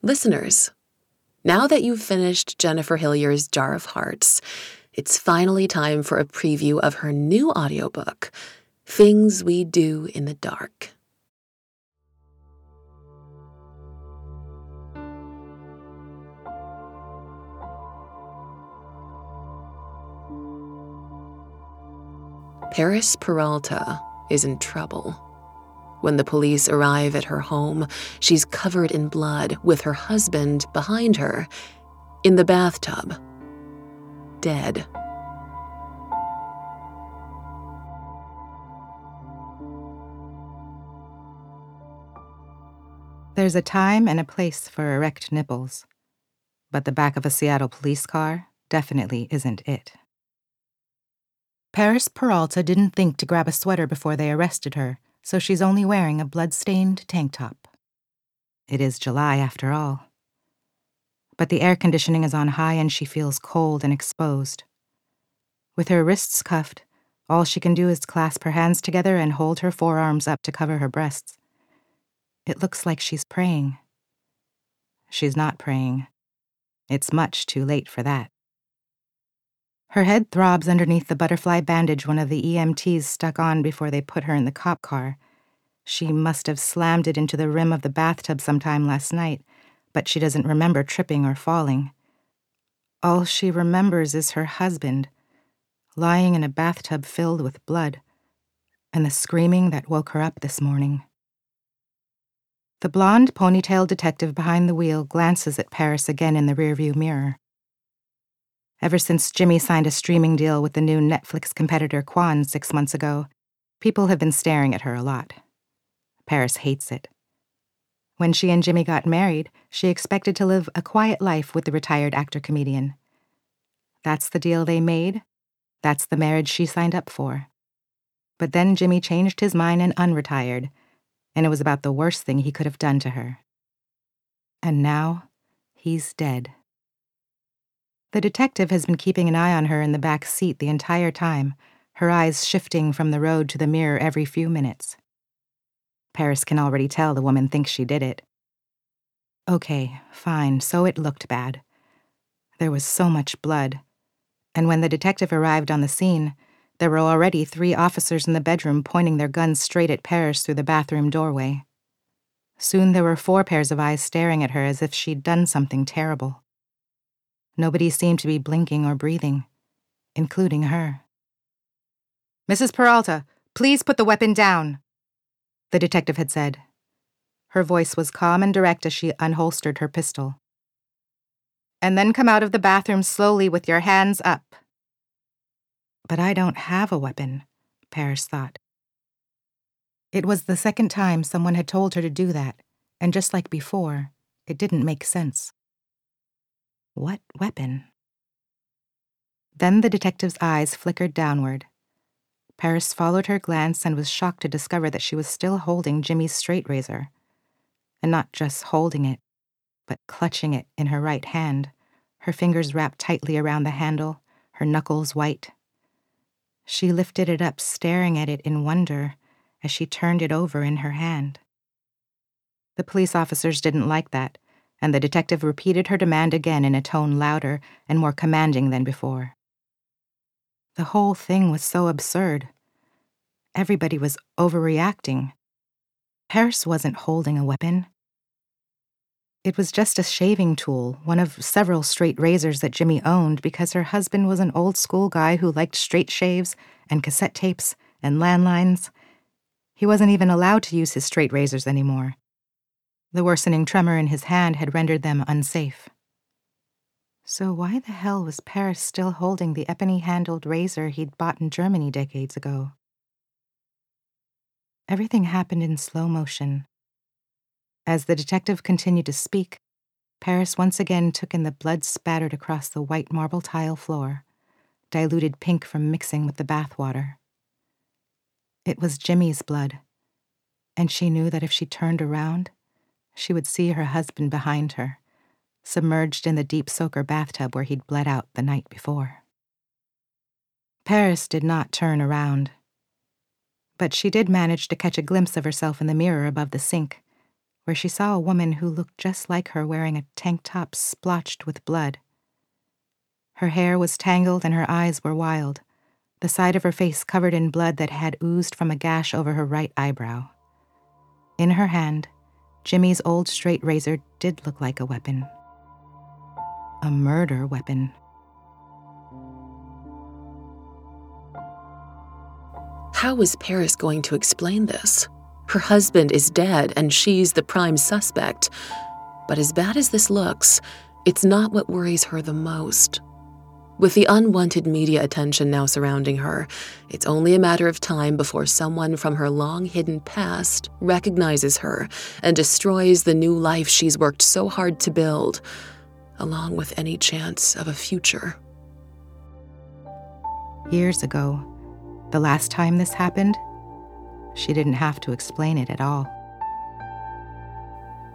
Listeners, now that you've finished Jennifer Hillier's Jar of Hearts, it's finally time for a preview of her new audiobook, Things We Do in the Dark. Paris Peralta is in trouble. When the police arrive at her home, she's covered in blood with her husband behind her, in the bathtub, dead. There's a time and a place for erect nipples, but the back of a Seattle police car definitely isn't it. Paris Peralta didn't think to grab a sweater before they arrested her, so she's only wearing a blood-stained tank top. It is July after all. But the air conditioning is on high and she feels cold and exposed. With her wrists cuffed, all she can do is clasp her hands together and hold her forearms up to cover her breasts. It looks like she's praying. She's not praying. It's much too late for that. Her head throbs underneath the butterfly bandage one of the EMTs stuck on before they put her in the cop car. She must have slammed it into the rim of the bathtub sometime last night, but she doesn't remember tripping or falling. All she remembers is her husband, lying in a bathtub filled with blood, and the screaming that woke her up this morning. The blonde ponytail detective behind the wheel glances at Paris again in the rearview mirror. Ever since Jimmy signed a streaming deal with the new Netflix competitor Quan six months ago, people have been staring at her a lot. Paris hates it. When she and Jimmy got married, she expected to live a quiet life with the retired actor comedian. That's the deal they made. That's the marriage she signed up for. But then Jimmy changed his mind and unretired, and it was about the worst thing he could have done to her. And now, he's dead. The detective has been keeping an eye on her in the back seat the entire time, her eyes shifting from the road to the mirror every few minutes. Paris can already tell the woman thinks she did it. Okay, fine, so it looked bad. There was so much blood. And when the detective arrived on the scene, there were already three officers in the bedroom pointing their guns straight at Paris through the bathroom doorway. Soon there were four pairs of eyes staring at her as if she'd done something terrible. Nobody seemed to be blinking or breathing, including her. Mrs. Peralta, please put the weapon down, the detective had said. Her voice was calm and direct as she unholstered her pistol. And then come out of the bathroom slowly with your hands up. But I don't have a weapon, Paris thought. It was the second time someone had told her to do that, and just like before, it didn't make sense. What weapon? Then the detective's eyes flickered downward. Paris followed her glance and was shocked to discover that she was still holding Jimmy's straight razor. And not just holding it, but clutching it in her right hand, her fingers wrapped tightly around the handle, her knuckles white. She lifted it up, staring at it in wonder as she turned it over in her hand. The police officers didn't like that and the detective repeated her demand again in a tone louder and more commanding than before. The whole thing was so absurd. Everybody was overreacting. Paris wasn't holding a weapon. It was just a shaving tool, one of several straight razors that Jimmy owned because her husband was an old school guy who liked straight shaves and cassette tapes and landlines. He wasn't even allowed to use his straight razors anymore. The worsening tremor in his hand had rendered them unsafe. So, why the hell was Paris still holding the ebony handled razor he'd bought in Germany decades ago? Everything happened in slow motion. As the detective continued to speak, Paris once again took in the blood spattered across the white marble tile floor, diluted pink from mixing with the bath water. It was Jimmy's blood, and she knew that if she turned around, she would see her husband behind her, submerged in the deep soaker bathtub where he'd bled out the night before. Paris did not turn around, but she did manage to catch a glimpse of herself in the mirror above the sink, where she saw a woman who looked just like her wearing a tank top splotched with blood. Her hair was tangled and her eyes were wild, the side of her face covered in blood that had oozed from a gash over her right eyebrow. In her hand, Jimmy's old straight razor did look like a weapon. A murder weapon. How was Paris going to explain this? Her husband is dead and she's the prime suspect. But as bad as this looks, it's not what worries her the most. With the unwanted media attention now surrounding her, it's only a matter of time before someone from her long hidden past recognizes her and destroys the new life she's worked so hard to build, along with any chance of a future. Years ago, the last time this happened, she didn't have to explain it at all.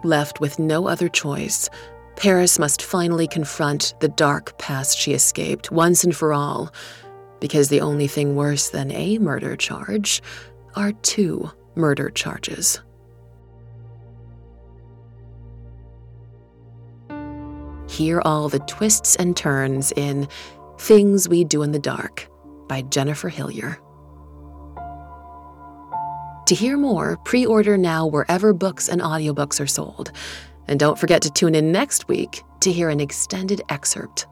Left with no other choice, Paris must finally confront the dark past she escaped once and for all, because the only thing worse than a murder charge are two murder charges. Hear all the twists and turns in Things We Do in the Dark by Jennifer Hillier. To hear more, pre order now wherever books and audiobooks are sold. And don't forget to tune in next week to hear an extended excerpt